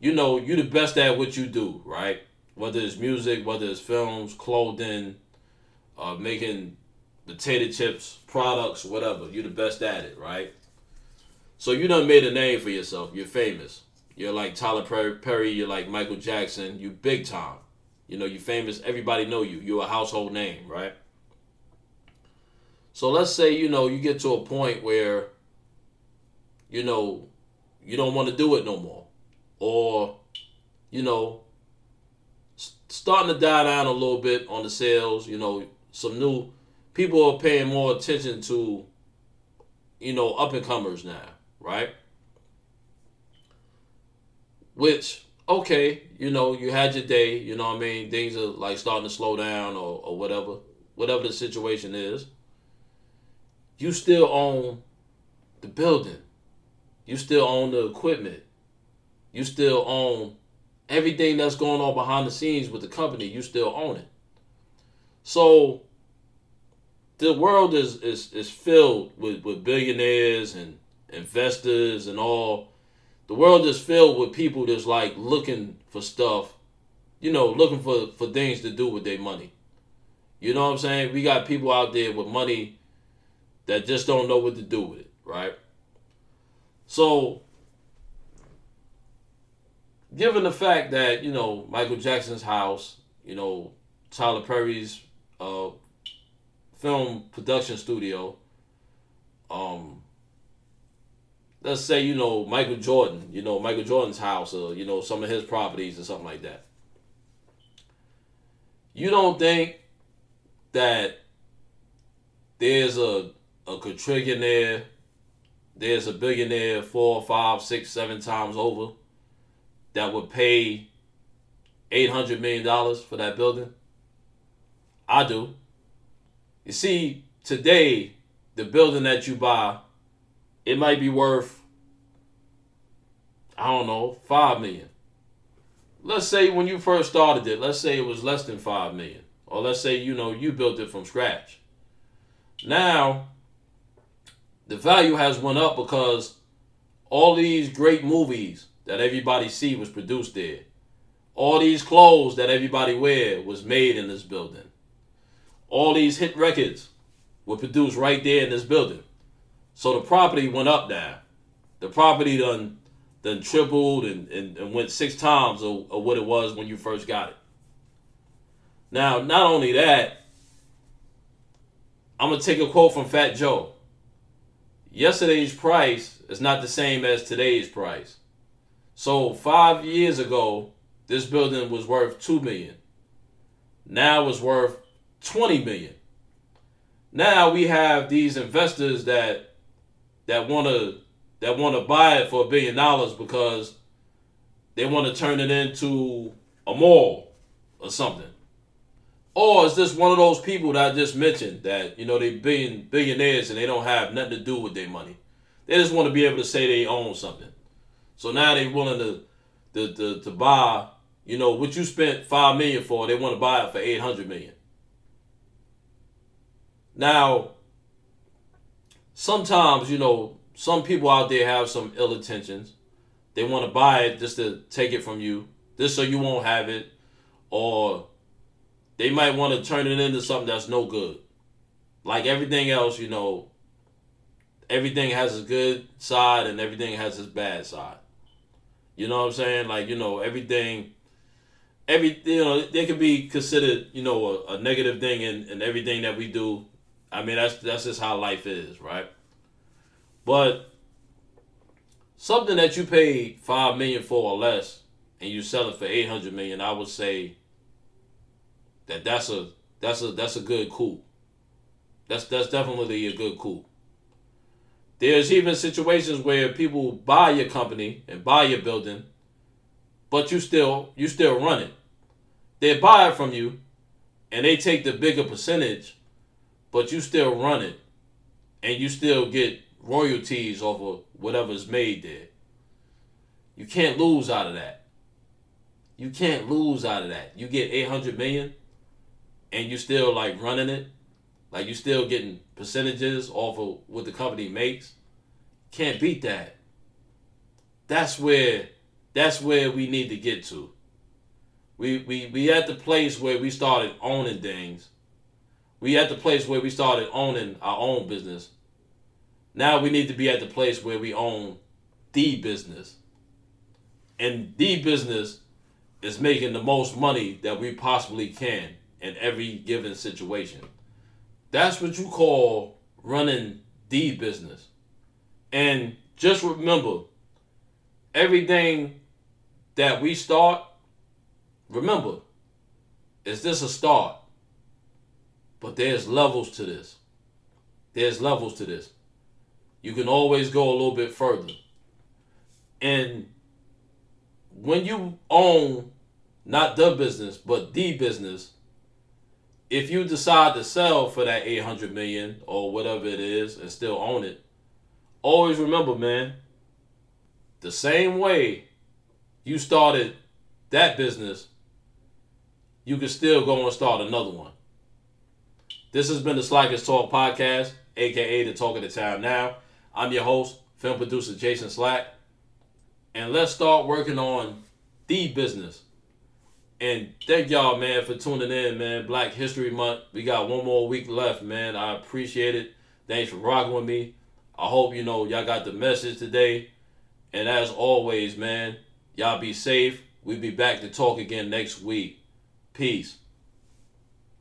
[SPEAKER 2] you know, you the best at what you do, right? Whether it's music, whether it's films, clothing, uh, making potato chips, products, whatever. You're the best at it, right? So you done made a name for yourself. You're famous. You're like Tyler Perry. You're like Michael Jackson. You big time. You know, you're famous. Everybody know you. You're a household name, right? So let's say you know you get to a point where you know you don't want to do it no more, or you know starting to die down a little bit on the sales. You know, some new people are paying more attention to you know, up and comers now, right? Which, okay, you know, you had your day, you know what I mean? Things are like starting to slow down or, or whatever, whatever the situation is. You still own the building. You still own the equipment. You still own everything that's going on behind the scenes with the company. You still own it. So the world is is, is filled with, with billionaires and investors and all. The world is filled with people that's like looking for stuff, you know, looking for, for things to do with their money. You know what I'm saying? We got people out there with money that just don't know what to do with it, right? So, given the fact that, you know, Michael Jackson's house, you know, Tyler Perry's uh, film production studio, um, let's say, you know, Michael Jordan, you know, Michael Jordan's house or, you know, some of his properties or something like that. You don't think that there's a a quadrillionaire, there's a billionaire four, five, six, seven times over that would pay eight hundred million dollars for that building? I do. You see, today, the building that you buy, it might be worth, I don't know, five million. Let's say when you first started it, let's say it was less than five million. Or let's say, you know, you built it from scratch. Now, the value has went up because all these great movies that everybody see was produced there. All these clothes that everybody wear was made in this building all these hit records were produced right there in this building. So the property went up now. The property done done tripled and, and, and went six times of, of what it was when you first got it. Now, not only that, I'm gonna take a quote from Fat Joe. Yesterday's price is not the same as today's price. So five years ago, this building was worth two million. Now it's worth 20 million. Now we have these investors that that want to that want to buy it for a billion dollars because they want to turn it into a mall or something. Or is this one of those people that I just mentioned that you know they billion billionaires and they don't have nothing to do with their money. They just want to be able to say they own something. So now they're willing to to, to, to buy, you know, what you spent five million for, they want to buy it for eight hundred million. Now, sometimes, you know, some people out there have some ill intentions. They want to buy it just to take it from you, just so you won't have it. Or they might want to turn it into something that's no good. Like everything else, you know, everything has a good side and everything has its bad side. You know what I'm saying? Like, you know, everything every you know, they could be considered, you know, a, a negative thing in, in everything that we do I mean, that's that's just how life is, right? But something that you paid five million for or less, and you sell it for eight hundred million, I would say that that's a that's a that's a good coup. That's that's definitely a good coup. There's even situations where people buy your company and buy your building, but you still you still run it. They buy it from you, and they take the bigger percentage but you still run it and you still get royalties over whatever's made there. You can't lose out of that. You can't lose out of that. You get 800 million and you still like running it. Like you still getting percentages off of what the company makes. Can't beat that. That's where that's where we need to get to. We we we at the place where we started owning things we at the place where we started owning our own business. Now we need to be at the place where we own the business. And the business is making the most money that we possibly can in every given situation. That's what you call running the business. And just remember everything that we start, remember, is this a start? But there's levels to this. There's levels to this. you can always go a little bit further. And when you own not the business, but the business, if you decide to sell for that 800 million or whatever it is and still own it, always remember, man, the same way you started that business, you can still go and start another one. This has been the Slackers Talk podcast, aka the Talk of the Town Now. I'm your host, film producer Jason Slack. And let's start working on the business. And thank y'all, man, for tuning in, man. Black History Month. We got one more week left, man. I appreciate it. Thanks for rocking with me. I hope you know y'all got the message today. And as always, man, y'all be safe. We'll be back to talk again next week. Peace.